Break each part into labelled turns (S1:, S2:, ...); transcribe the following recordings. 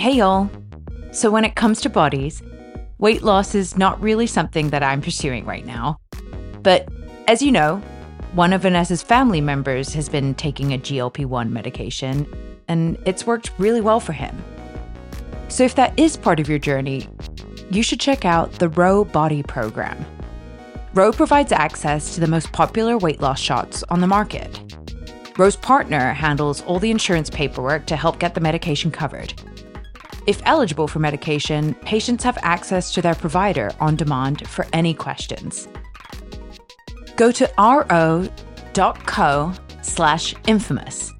S1: Hey, y'all. So, when it comes to bodies, weight loss is not really something that I'm pursuing right now. But as you know, one of Vanessa's family members has been taking a GLP 1 medication, and it's worked really well for him. So, if that is part of your journey, you should check out the Ro Body Program. Ro provides access to the most popular weight loss shots on the market. Ro's partner handles all the insurance paperwork to help get the medication covered. If eligible for medication, patients have access to their provider on demand for any questions. Go to ro.co slash infamous.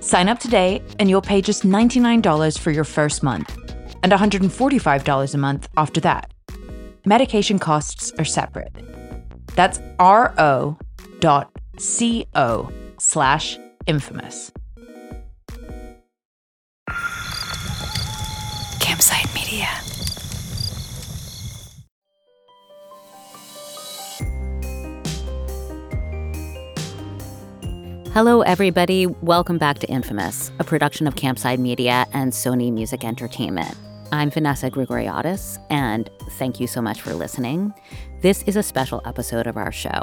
S1: Sign up today and you'll pay just $99 for your first month and $145 a month after that. Medication costs are separate. That's ro.co slash infamous.
S2: Hello, everybody. Welcome back to Infamous, a production of Campside Media and Sony Music Entertainment. I'm Vanessa Grigoriadis, and thank you so much for listening. This is a special episode of our show.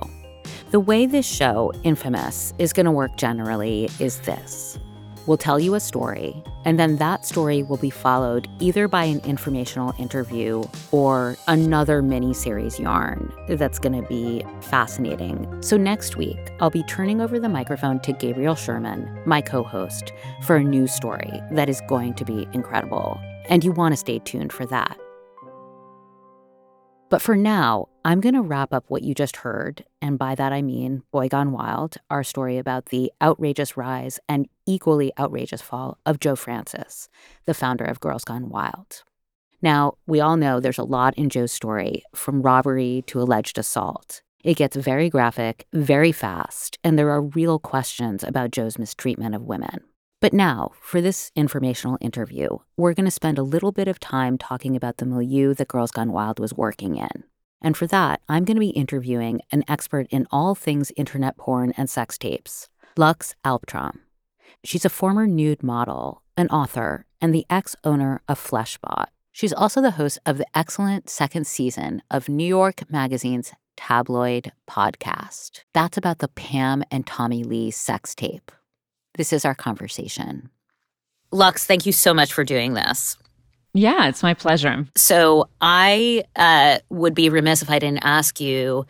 S2: The way this show, Infamous, is going to work generally is this We'll tell you a story, and then that story will be followed either by an informational interview or another mini series yarn that's going to be fascinating. So, next week, I'll be turning over the microphone to Gabriel Sherman, my co host, for a new story that is going to be incredible. And you want to stay tuned for that. But for now, I'm going to wrap up what you just heard, and by that I mean Boy Gone Wild, our story about the outrageous rise and equally outrageous fall of Joe Francis, the founder of Girls Gone Wild. Now, we all know there's a lot in Joe's story, from robbery to alleged assault. It gets very graphic, very fast, and there are real questions about Joe's mistreatment of women. But now, for this informational interview, we're going to spend a little bit of time talking about the milieu that Girls Gone Wild was working in. And for that, I'm going to be interviewing an expert in all things internet porn and sex tapes, Lux Alptraum. She's a former nude model, an author, and the ex owner of Fleshbot. She's also the host of the excellent second season of New York Magazine's tabloid podcast. That's about the Pam and Tommy Lee sex tape. This is our conversation. Lux, thank you so much for doing this.
S3: Yeah, it's my pleasure.
S2: So I uh, would be remiss if I didn't ask you.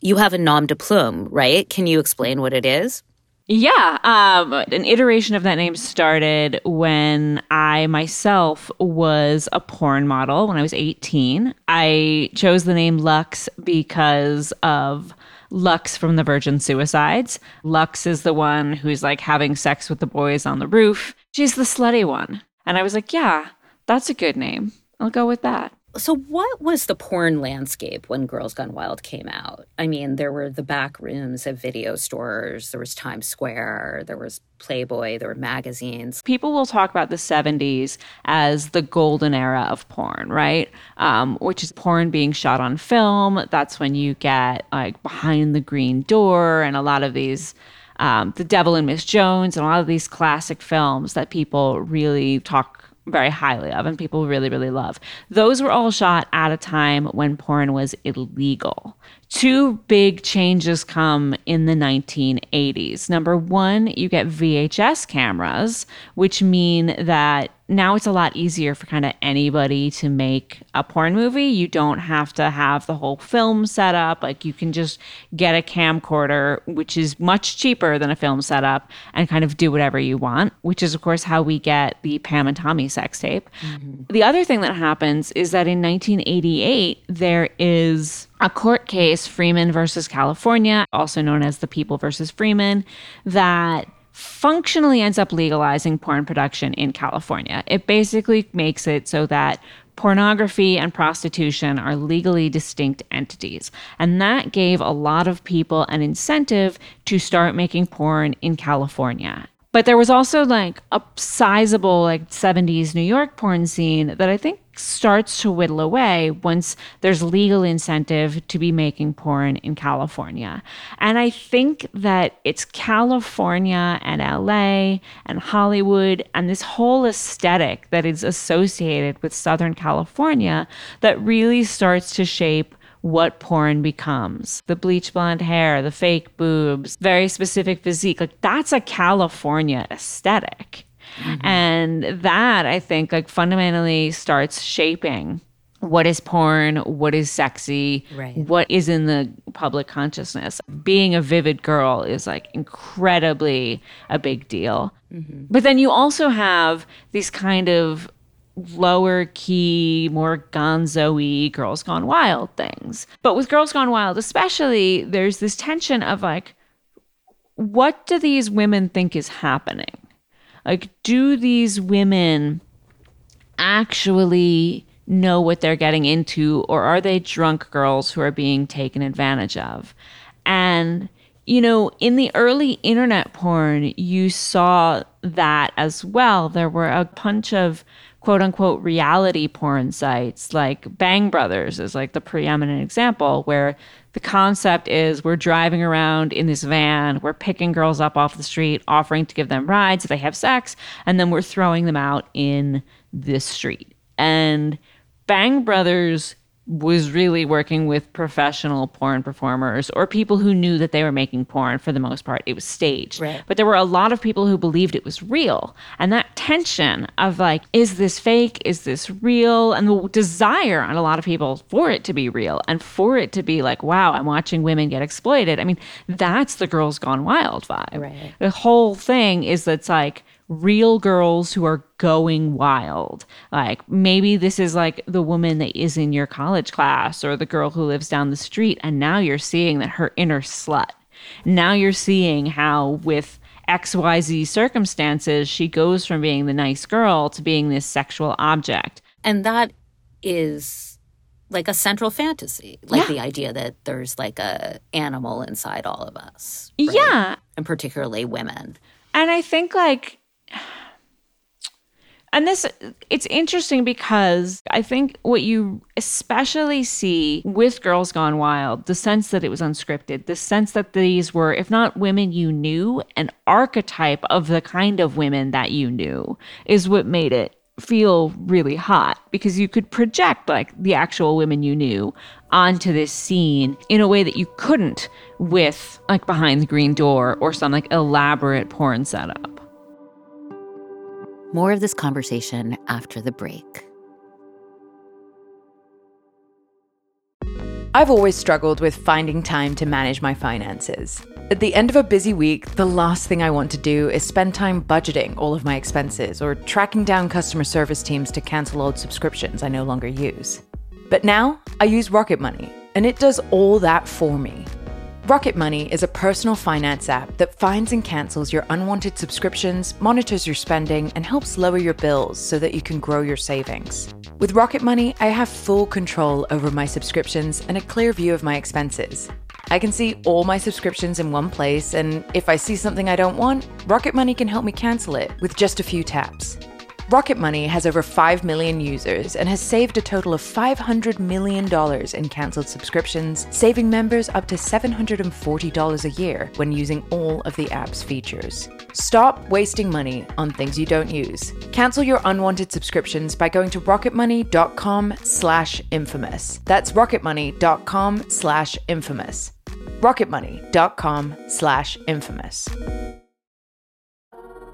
S2: You have a nom de plume, right? Can you explain what it is?
S3: Yeah, um, an iteration of that name started when I myself was a porn model when I was 18. I chose the name Lux because of Lux from the Virgin Suicides. Lux is the one who's like having sex with the boys on the roof. She's the slutty one. And I was like, yeah, that's a good name. I'll go with that.
S2: So, what was the porn landscape when Girls Gone Wild came out? I mean, there were the back rooms of video stores, there was Times Square, there was Playboy, there were magazines.
S3: People will talk about the 70s as the golden era of porn, right? Um, which is porn being shot on film. That's when you get like Behind the Green Door and a lot of these. Um, the Devil and Miss Jones and a lot of these classic films that people really talk very highly of and people really, really love. Those were all shot at a time when porn was illegal. Two big changes come in the 1980s. Number one, you get VHS cameras, which mean that now it's a lot easier for kind of anybody to make a porn movie. You don't have to have the whole film set up. Like you can just get a camcorder, which is much cheaper than a film setup, and kind of do whatever you want, which is, of course, how we get the Pam and Tommy sex tape. Mm-hmm. The other thing that happens is that in 1988, there is a court case, Freeman versus California, also known as the People versus Freeman, that functionally ends up legalizing porn production in California. It basically makes it so that pornography and prostitution are legally distinct entities. And that gave a lot of people an incentive to start making porn in California. But there was also like a sizable like 70s New York porn scene that I think starts to whittle away once there's legal incentive to be making porn in California. And I think that it's California and LA and Hollywood and this whole aesthetic that is associated with Southern California that really starts to shape what porn becomes. The bleach blonde hair, the fake boobs, very specific physique. Like that's a California aesthetic. Mm-hmm. And that I think like fundamentally starts shaping what is porn, what is sexy, right. what is in the public consciousness. Being a vivid girl is like incredibly a big deal. Mm-hmm. But then you also have these kind of lower key, more gonzo Girls Gone Wild things. But with Girls Gone Wild, especially, there's this tension of like, what do these women think is happening? Like, do these women actually know what they're getting into, or are they drunk girls who are being taken advantage of? And, you know, in the early internet porn, you saw that as well. There were a bunch of quote unquote reality porn sites like Bang Brothers is like the preeminent example where the concept is we're driving around in this van, we're picking girls up off the street, offering to give them rides if they have sex, and then we're throwing them out in this street. And Bang Brothers was really working with professional porn performers or people who knew that they were making porn for the most part. It was staged. Right. But there were a lot of people who believed it was real. And that tension of like, is this fake? Is this real? And the desire on a lot of people for it to be real and for it to be like, wow, I'm watching women get exploited. I mean, that's the girls gone wild vibe. Right. The whole thing is that's like, real girls who are going wild. Like maybe this is like the woman that is in your college class or the girl who lives down the street. And now you're seeing that her inner slut. Now you're seeing how, with XYZ circumstances, she goes from being the nice girl to being this sexual object.
S4: And that is like a central fantasy like yeah. the idea that there's like a animal inside all of us
S3: right? yeah
S4: and particularly women
S3: and i think like and this it's interesting because I think what you especially see with Girls Gone Wild, the sense that it was unscripted, the sense that these were, if not women you knew, an archetype of the kind of women that you knew, is what made it feel really hot because you could project like the actual women you knew onto this scene in a way that you couldn't with like behind the green door or some like elaborate porn setup.
S4: More of this conversation after the break.
S1: I've always struggled with finding time to manage my finances. At the end of a busy week, the last thing I want to do is spend time budgeting all of my expenses or tracking down customer service teams to cancel old subscriptions I no longer use. But now I use Rocket Money, and it does all that for me. Rocket Money is a personal finance app that finds and cancels your unwanted subscriptions, monitors your spending, and helps lower your bills so that you can grow your savings. With Rocket Money, I have full control over my subscriptions and a clear view of my expenses. I can see all my subscriptions in one place, and if I see something I don't want, Rocket Money can help me cancel it with just a few taps. Rocket Money has over 5 million users and has saved a total of $500 million in cancelled subscriptions, saving members up to $740 a year when using all of the app's features. Stop wasting money on things you don't use. Cancel your unwanted subscriptions by going to rocketmoney.com slash infamous. That's rocketmoney.com slash infamous. rocketmoney.com slash infamous.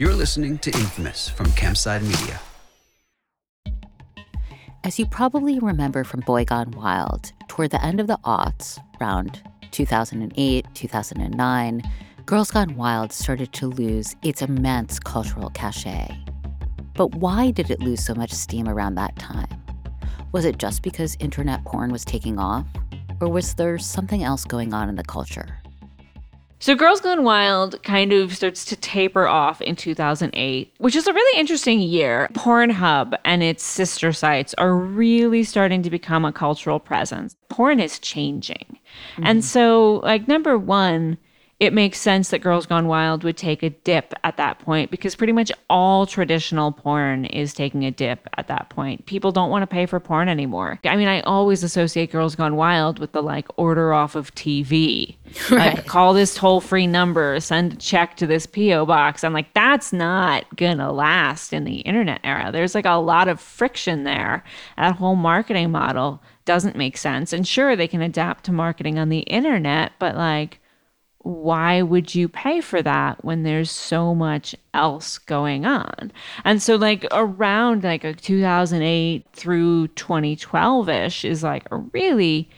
S5: You're listening to Infamous from Campside Media.
S4: As you probably remember from Boy Gone Wild, toward the end of the aughts, around 2008, 2009, Girls Gone Wild started to lose its immense cultural cachet. But why did it lose so much steam around that time? Was it just because internet porn was taking off? Or was there something else going on in the culture?
S3: So Girls Gone Wild kind of starts to taper off in 2008, which is a really interesting year. Pornhub and its sister sites are really starting to become a cultural presence. Porn is changing. Mm-hmm. And so, like, number one, it makes sense that Girls Gone Wild would take a dip at that point because pretty much all traditional porn is taking a dip at that point. People don't want to pay for porn anymore. I mean, I always associate Girls Gone Wild with the like order off of TV. Right. Like, call this toll free number, send a check to this P.O. box. I'm like, that's not gonna last in the internet era. There's like a lot of friction there. That whole marketing model doesn't make sense. And sure, they can adapt to marketing on the internet, but like, why would you pay for that when there's so much else going on? And so like around like a 2008 through 2012ish is like a really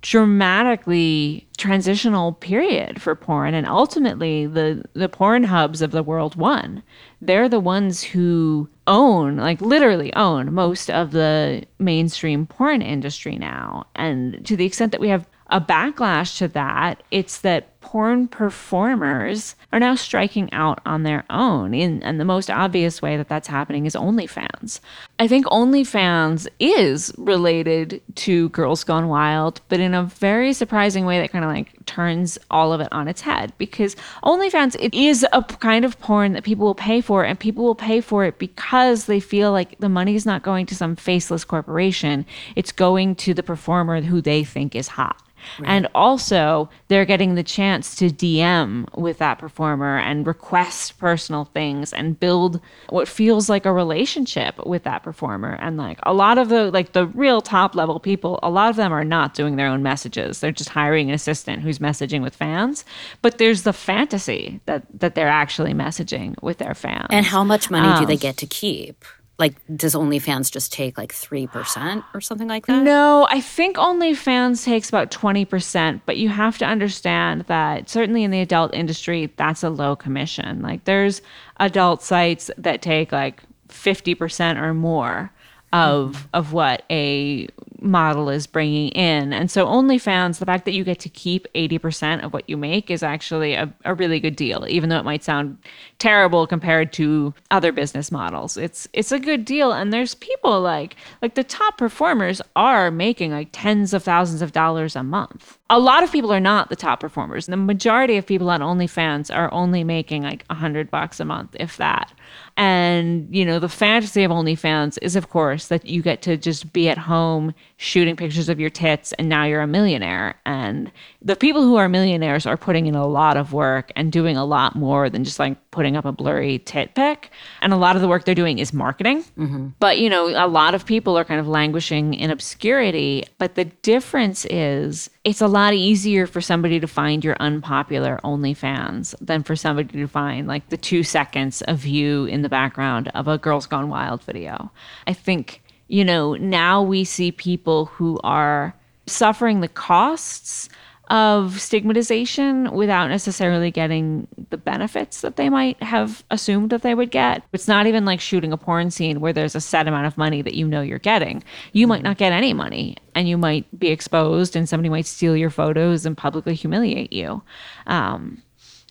S3: dramatically transitional period for porn and ultimately the the porn hubs of the world won they're the ones who own like literally own most of the mainstream porn industry now and to the extent that we have a backlash to that, it's that porn performers are now striking out on their own. In, and the most obvious way that that's happening is OnlyFans. I think OnlyFans is related to Girls Gone Wild, but in a very surprising way that kind of like turns all of it on its head because OnlyFans it is a kind of porn that people will pay for and people will pay for it because they feel like the money is not going to some faceless corporation. It's going to the performer who they think is hot. Right. And also, they're getting the chance to DM with that performer and request personal things and build what feels like a relationship with that performer. And like a lot of the like the real top level people, a lot of them are not doing their own messages. They're just hiring an assistant who's messaging with fans. But there's the fantasy that that they're actually messaging with their fans.
S4: And how much money um, do they um, get to keep? Like does OnlyFans just take like 3% or something like that?
S3: No, I think OnlyFans takes about 20%, but you have to understand that certainly in the adult industry, that's a low commission. Like there's adult sites that take like 50% or more of mm-hmm. of what a model is bringing in. And so OnlyFans, the fact that you get to keep 80% of what you make is actually a, a really good deal, even though it might sound terrible compared to other business models. It's it's a good deal. And there's people like like the top performers are making like tens of thousands of dollars a month. A lot of people are not the top performers. The majority of people on OnlyFans are only making like a hundred bucks a month, if that. And, you know, the fantasy of OnlyFans is, of course, that you get to just be at home shooting pictures of your tits and now you're a millionaire. And the people who are millionaires are putting in a lot of work and doing a lot more than just like putting up a blurry tit pic. And a lot of the work they're doing is marketing. Mm-hmm. But, you know, a lot of people are kind of languishing in obscurity. But the difference is it's a lot easier for somebody to find your unpopular OnlyFans than for somebody to find like the two seconds of you in the background of a Girls Gone Wild video. I think, you know, now we see people who are suffering the costs of stigmatization without necessarily getting the benefits that they might have assumed that they would get. It's not even like shooting a porn scene where there's a set amount of money that you know you're getting. You might not get any money and you might be exposed and somebody might steal your photos and publicly humiliate you. Um,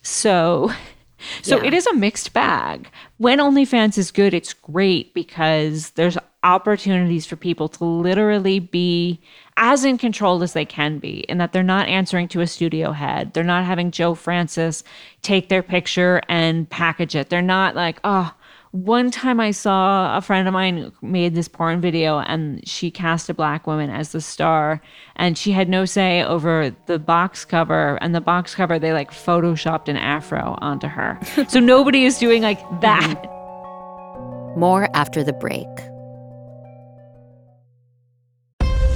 S3: so so yeah. it is a mixed bag. When OnlyFans is good, it's great because there's opportunities for people to literally be as in control as they can be, in that they're not answering to a studio head. They're not having Joe Francis take their picture and package it. They're not like, oh, one time I saw a friend of mine made this porn video and she cast a black woman as the star and she had no say over the box cover and the box cover they like photoshopped an afro onto her. so nobody is doing like that.
S4: More after the break.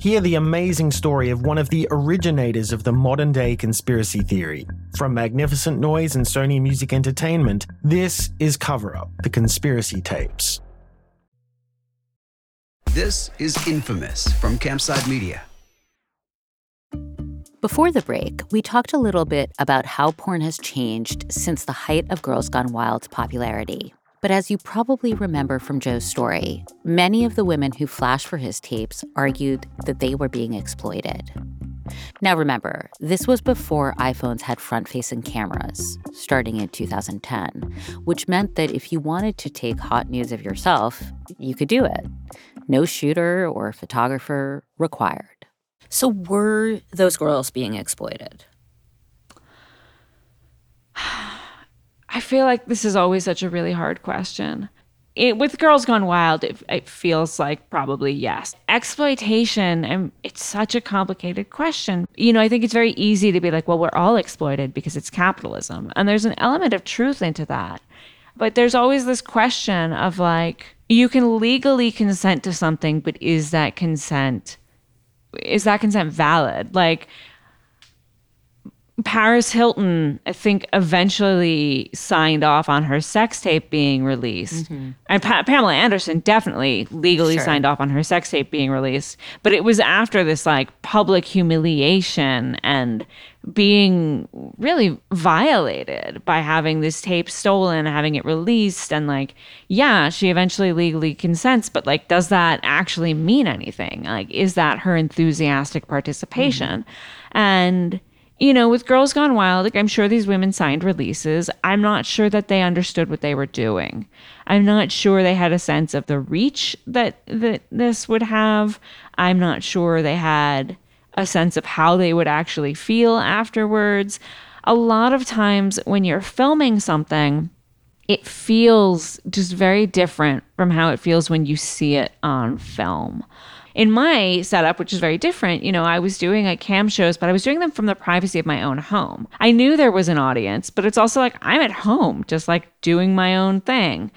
S6: Hear the amazing story of one of the originators of the modern day conspiracy theory. From Magnificent Noise and Sony Music Entertainment, this is Cover Up The Conspiracy Tapes.
S5: This is Infamous from Campside Media.
S4: Before the break, we talked a little bit about how porn has changed since the height of Girls Gone Wild's popularity. But as you probably remember from Joe's story, many of the women who flashed for his tapes argued that they were being exploited. Now remember, this was before iPhones had front facing cameras, starting in 2010, which meant that if you wanted to take hot news of yourself, you could do it. No shooter or photographer required. So, were those girls being exploited?
S3: I feel like this is always such a really hard question. It, with Girls Gone Wild, it, it, feels like probably yes. Exploitation, and it's such a complicated question. You know, I think it's very easy to be like, well, we're all exploited because it's capitalism. And there's an element of truth into that. But there's always this question of like, you can legally consent to something, but is that consent, is that consent valid? Like, Paris Hilton, I think, eventually signed off on her sex tape being released. Mm-hmm. And pa- Pamela Anderson definitely legally sure. signed off on her sex tape being released. But it was after this like public humiliation and being really violated by having this tape stolen, having it released. And like, yeah, she eventually legally consents, but like, does that actually mean anything? Like, is that her enthusiastic participation? Mm-hmm. And you know, with Girls Gone Wild, like I'm sure these women signed releases. I'm not sure that they understood what they were doing. I'm not sure they had a sense of the reach that that this would have. I'm not sure they had a sense of how they would actually feel afterwards. A lot of times when you're filming something, it feels just very different from how it feels when you see it on film in my setup, which is very different, you know, I was doing like cam shows, but I was doing them from the privacy of my own home. I knew there was an audience, but it's also like I'm at home, just like doing my own thing.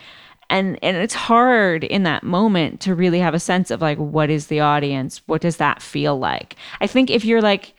S3: And and it's hard in that moment to really have a sense of like what is the audience? What does that feel like? I think if you're like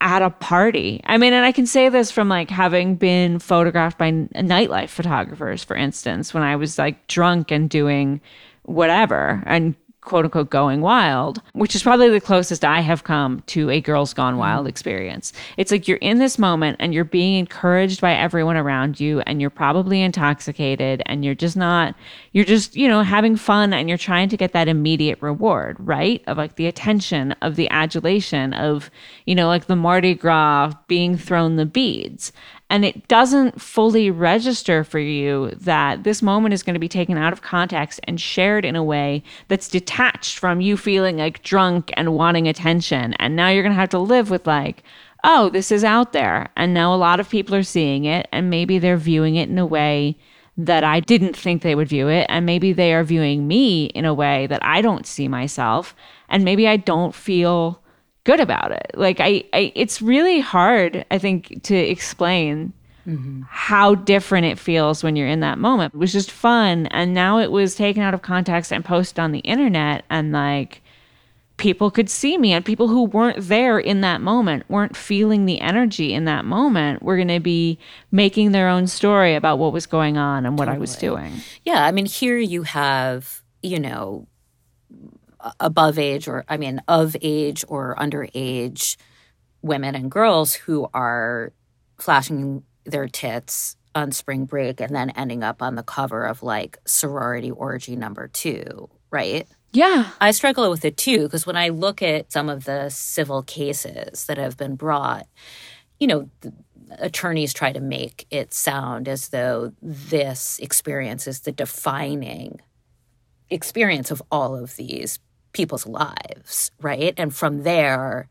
S3: at a party. I mean, and I can say this from like having been photographed by nightlife photographers, for instance, when I was like drunk and doing whatever and quote unquote going wild, which is probably the closest I have come to a girls gone mm-hmm. wild experience. It's like you're in this moment and you're being encouraged by everyone around you and you're probably intoxicated and you're just not you're just, you know, having fun and you're trying to get that immediate reward, right? Of like the attention, of the adulation, of, you know, like the Mardi Gras being thrown the beads and it doesn't fully register for you that this moment is going to be taken out of context and shared in a way that's detached from you feeling like drunk and wanting attention. And now you're going to have to live with like, oh, this is out there. And now a lot of people are seeing it, and maybe they're viewing it in a way that I didn't think they would view it. And maybe they are viewing me in a way that I don't see myself. And maybe I don't feel good about it. Like I, I it's really hard, I think, to explain mm-hmm. how different it feels when you're in that moment. It was just fun. And now it was taken out of context and posted on the internet and like people could see me and people who weren't there in that moment weren't feeling the energy in that moment were going to be making their own story about what was going on and what totally. I was doing.
S4: Yeah, I mean here you have, you know, above age or I mean of age or underage women and girls who are flashing their tits on spring break and then ending up on the cover of like sorority orgy number 2, right?
S3: Yeah.
S4: I struggle with it too because when I look at some of the civil cases that have been brought, you know, attorneys try to make it sound as though this experience is the defining experience of all of these people's lives, right? And from there,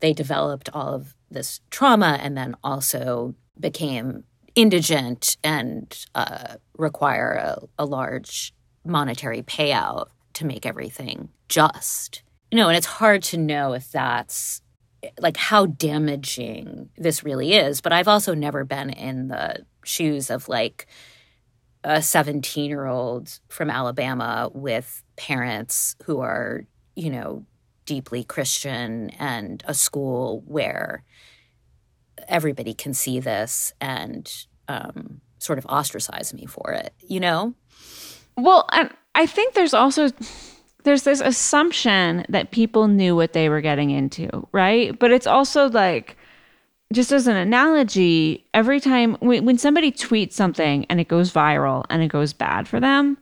S4: they developed all of this trauma and then also became indigent and uh, require a, a large monetary payout to make everything just. You know, and it's hard to know if that's like how damaging this really is. But I've also never been in the shoes of like a 17 year old from Alabama with parents who are, you know, deeply Christian and a school where everybody can see this and um, sort of ostracize me for it, you know?
S3: Well, and I think there's also there's this assumption that people knew what they were getting into, right? But it's also like just as an analogy, every time when, when somebody tweets something and it goes viral and it goes bad for them,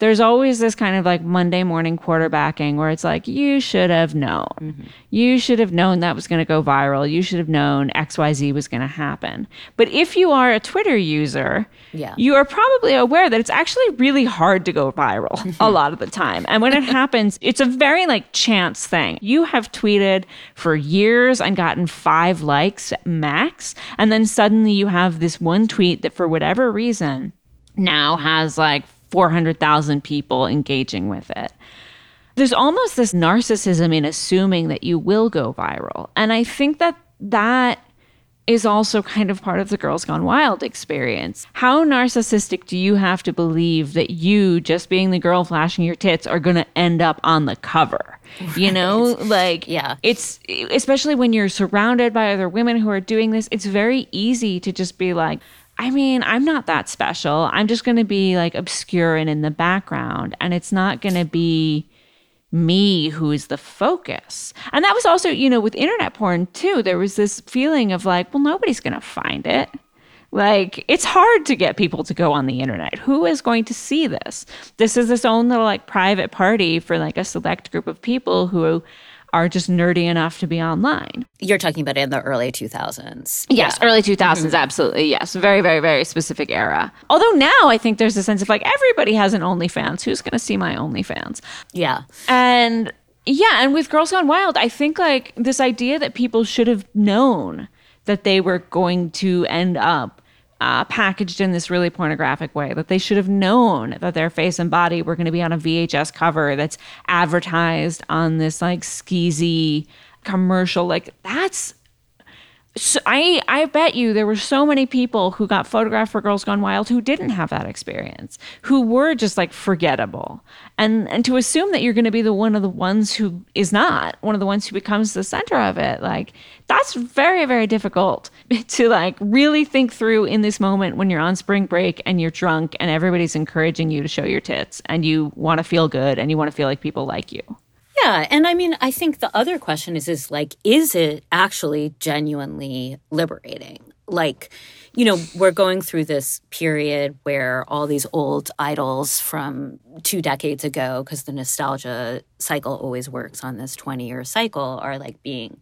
S3: there's always this kind of like Monday morning quarterbacking where it's like, you should have known. Mm-hmm. You should have known that was going to go viral. You should have known XYZ was going to happen. But if you are a Twitter user, yeah. you are probably aware that it's actually really hard to go viral a lot of the time. And when it happens, it's a very like chance thing. You have tweeted for years and gotten five likes max. And then suddenly you have this one tweet that for whatever reason now has like 400,000 people engaging with it. There's almost this narcissism in assuming that you will go viral. And I think that that is also kind of part of the Girls Gone Wild experience. How narcissistic do you have to believe that you, just being the girl flashing your tits, are going to end up on the cover? Right. You know, like, yeah, it's especially when you're surrounded by other women who are doing this, it's very easy to just be like, I mean, I'm not that special. I'm just going to be like obscure and in the background. And it's not going to be me who is the focus. And that was also, you know, with internet porn too, there was this feeling of like, well, nobody's going to find it. Like, it's hard to get people to go on the internet. Who is going to see this? This is its own little like private party for like a select group of people who are just nerdy enough to be online.
S4: You're talking about in the early 2000s.
S3: Yes, yeah. early 2000s, mm-hmm. absolutely. Yes, very, very, very specific era. Although now I think there's a sense of like everybody has an OnlyFans. Who's going to see my OnlyFans?
S4: Yeah.
S3: And yeah, and with Girls Gone Wild, I think like this idea that people should have known that they were going to end up uh, packaged in this really pornographic way that they should have known that their face and body were going to be on a VHS cover that's advertised on this like skeezy commercial. Like that's so I I bet you there were so many people who got photographed for Girls Gone Wild who didn't have that experience, who were just like forgettable. And and to assume that you're going to be the one of the ones who is not, one of the ones who becomes the center of it, like that's very very difficult to like really think through in this moment when you're on spring break and you're drunk and everybody's encouraging you to show your tits and you want to feel good and you want to feel like people like you.
S4: Yeah, and I mean, I think the other question is is like is it actually genuinely liberating? Like, you know, we're going through this period where all these old idols from two decades ago because the nostalgia cycle always works on this 20-year cycle are like being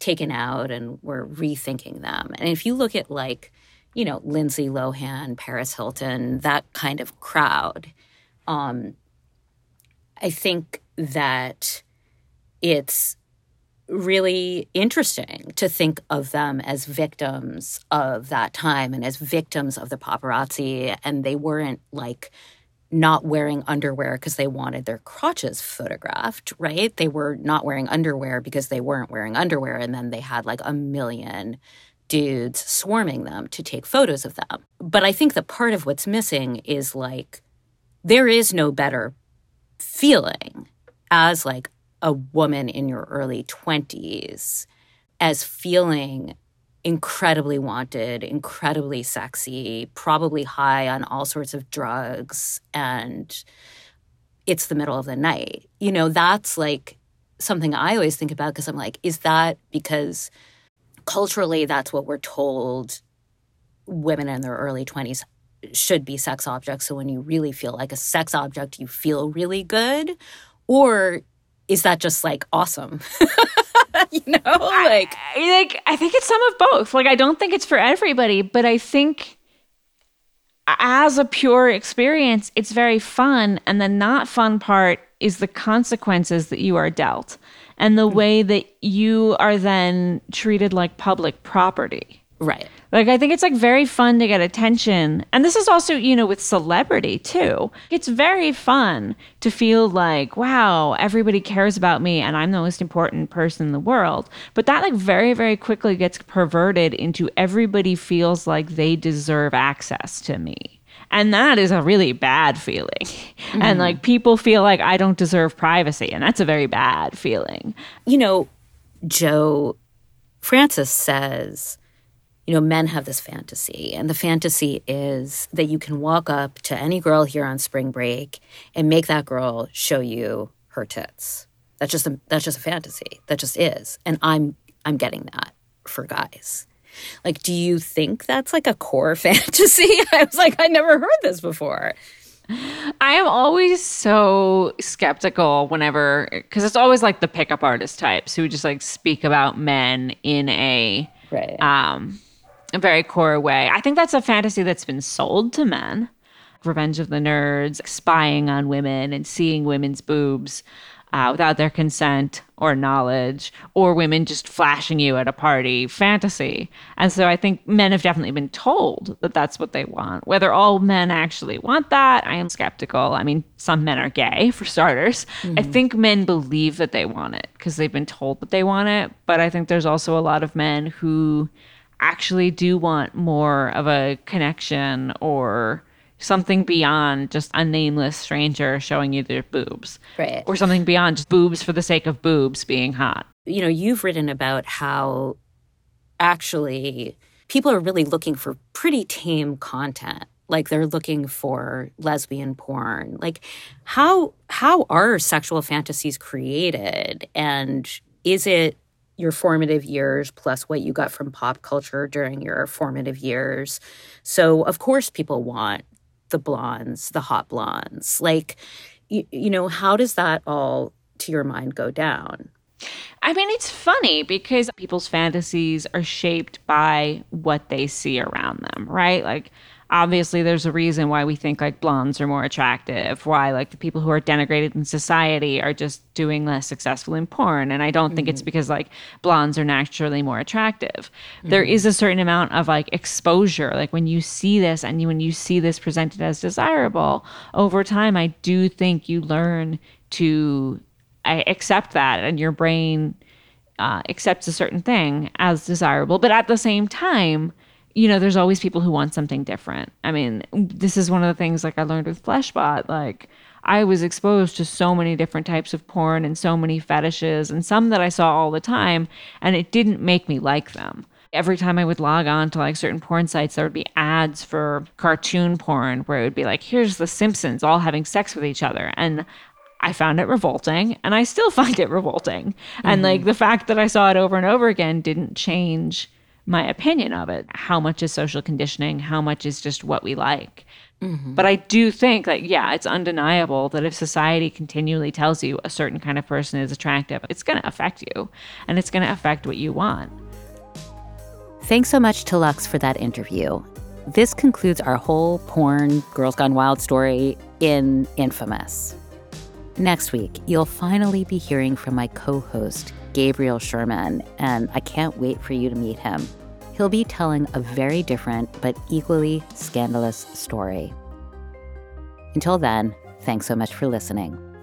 S4: taken out and we're rethinking them. And if you look at like, you know, Lindsay Lohan, Paris Hilton, that kind of crowd, um I think that it's really interesting to think of them as victims of that time and as victims of the paparazzi. And they weren't like not wearing underwear because they wanted their crotches photographed, right? They were not wearing underwear because they weren't wearing underwear. And then they had like a million dudes swarming them to take photos of them. But I think that part of what's missing is like, there is no better feeling as like a woman in your early 20s as feeling incredibly wanted, incredibly sexy, probably high on all sorts of drugs, and it's the middle of the night. You know, that's like something I always think about because I'm like, is that because culturally that's what we're told women in their early 20s should be sex objects? So when you really feel like a sex object, you feel really good? Or is that just like awesome? you know, like
S3: I, like I think it's some of both. Like I don't think it's for everybody, but I think as a pure experience, it's very fun. And the not fun part is the consequences that you are dealt and the hmm. way that you are then treated like public property.
S4: Right.
S3: Like I think it's like very fun to get attention. And this is also, you know, with celebrity too. It's very fun to feel like, wow, everybody cares about me and I'm the most important person in the world. But that like very very quickly gets perverted into everybody feels like they deserve access to me. And that is a really bad feeling. Mm-hmm. And like people feel like I don't deserve privacy and that's a very bad feeling.
S4: You know, Joe Francis says you know, men have this fantasy, and the fantasy is that you can walk up to any girl here on spring break and make that girl show you her tits. That's just a that's just a fantasy. That just is, and I'm I'm getting that for guys. Like, do you think that's like a core fantasy? I was like, I never heard this before.
S3: I am always so skeptical whenever, because it's always like the pickup artist types who just like speak about men in a
S4: right.
S3: um a very core way. I think that's a fantasy that's been sold to men. Revenge of the Nerds, spying on women and seeing women's boobs uh, without their consent or knowledge, or women just flashing you at a party fantasy. And so I think men have definitely been told that that's what they want. Whether all men actually want that, I am skeptical. I mean, some men are gay, for starters. Mm-hmm. I think men believe that they want it because they've been told that they want it. But I think there's also a lot of men who actually do want more of a connection or something beyond just a nameless stranger showing you their boobs.
S4: Right.
S3: Or something beyond just boobs for the sake of boobs being hot.
S4: You know, you've written about how actually people are really looking for pretty tame content. Like they're looking for lesbian porn. Like how how are sexual fantasies created and is it your formative years plus what you got from pop culture during your formative years. So, of course, people want the blondes, the hot blondes. Like, you, you know, how does that all, to your mind, go down?
S3: I mean, it's funny because people's fantasies are shaped by what they see around them, right? Like, obviously there's a reason why we think like blondes are more attractive why like the people who are denigrated in society are just doing less successful in porn and i don't mm-hmm. think it's mm-hmm. because like blondes are naturally more attractive mm-hmm. there is a certain amount of like exposure like when you see this and you, when you see this presented as desirable over time i do think you learn to I accept that and your brain uh, accepts a certain thing as desirable but at the same time you know, there's always people who want something different. I mean, this is one of the things like I learned with Fleshbot. Like, I was exposed to so many different types of porn and so many fetishes, and some that I saw all the time, and it didn't make me like them. Every time I would log on to like certain porn sites, there would be ads for cartoon porn where it would be like, here's the Simpsons all having sex with each other. And I found it revolting, and I still find it revolting. Mm-hmm. And like the fact that I saw it over and over again didn't change my opinion of it. How much is social conditioning? How much is just what we like? Mm-hmm. But I do think that, yeah, it's undeniable that if society continually tells you a certain kind of person is attractive, it's going to affect you and it's going to affect what you want.
S4: Thanks so much to Lux for that interview. This concludes our whole porn Girls Gone Wild story in Infamous. Next week, you'll finally be hearing from my co host, Gabriel Sherman, and I can't wait for you to meet him. He'll be telling a very different but equally scandalous story. Until then, thanks so much for listening.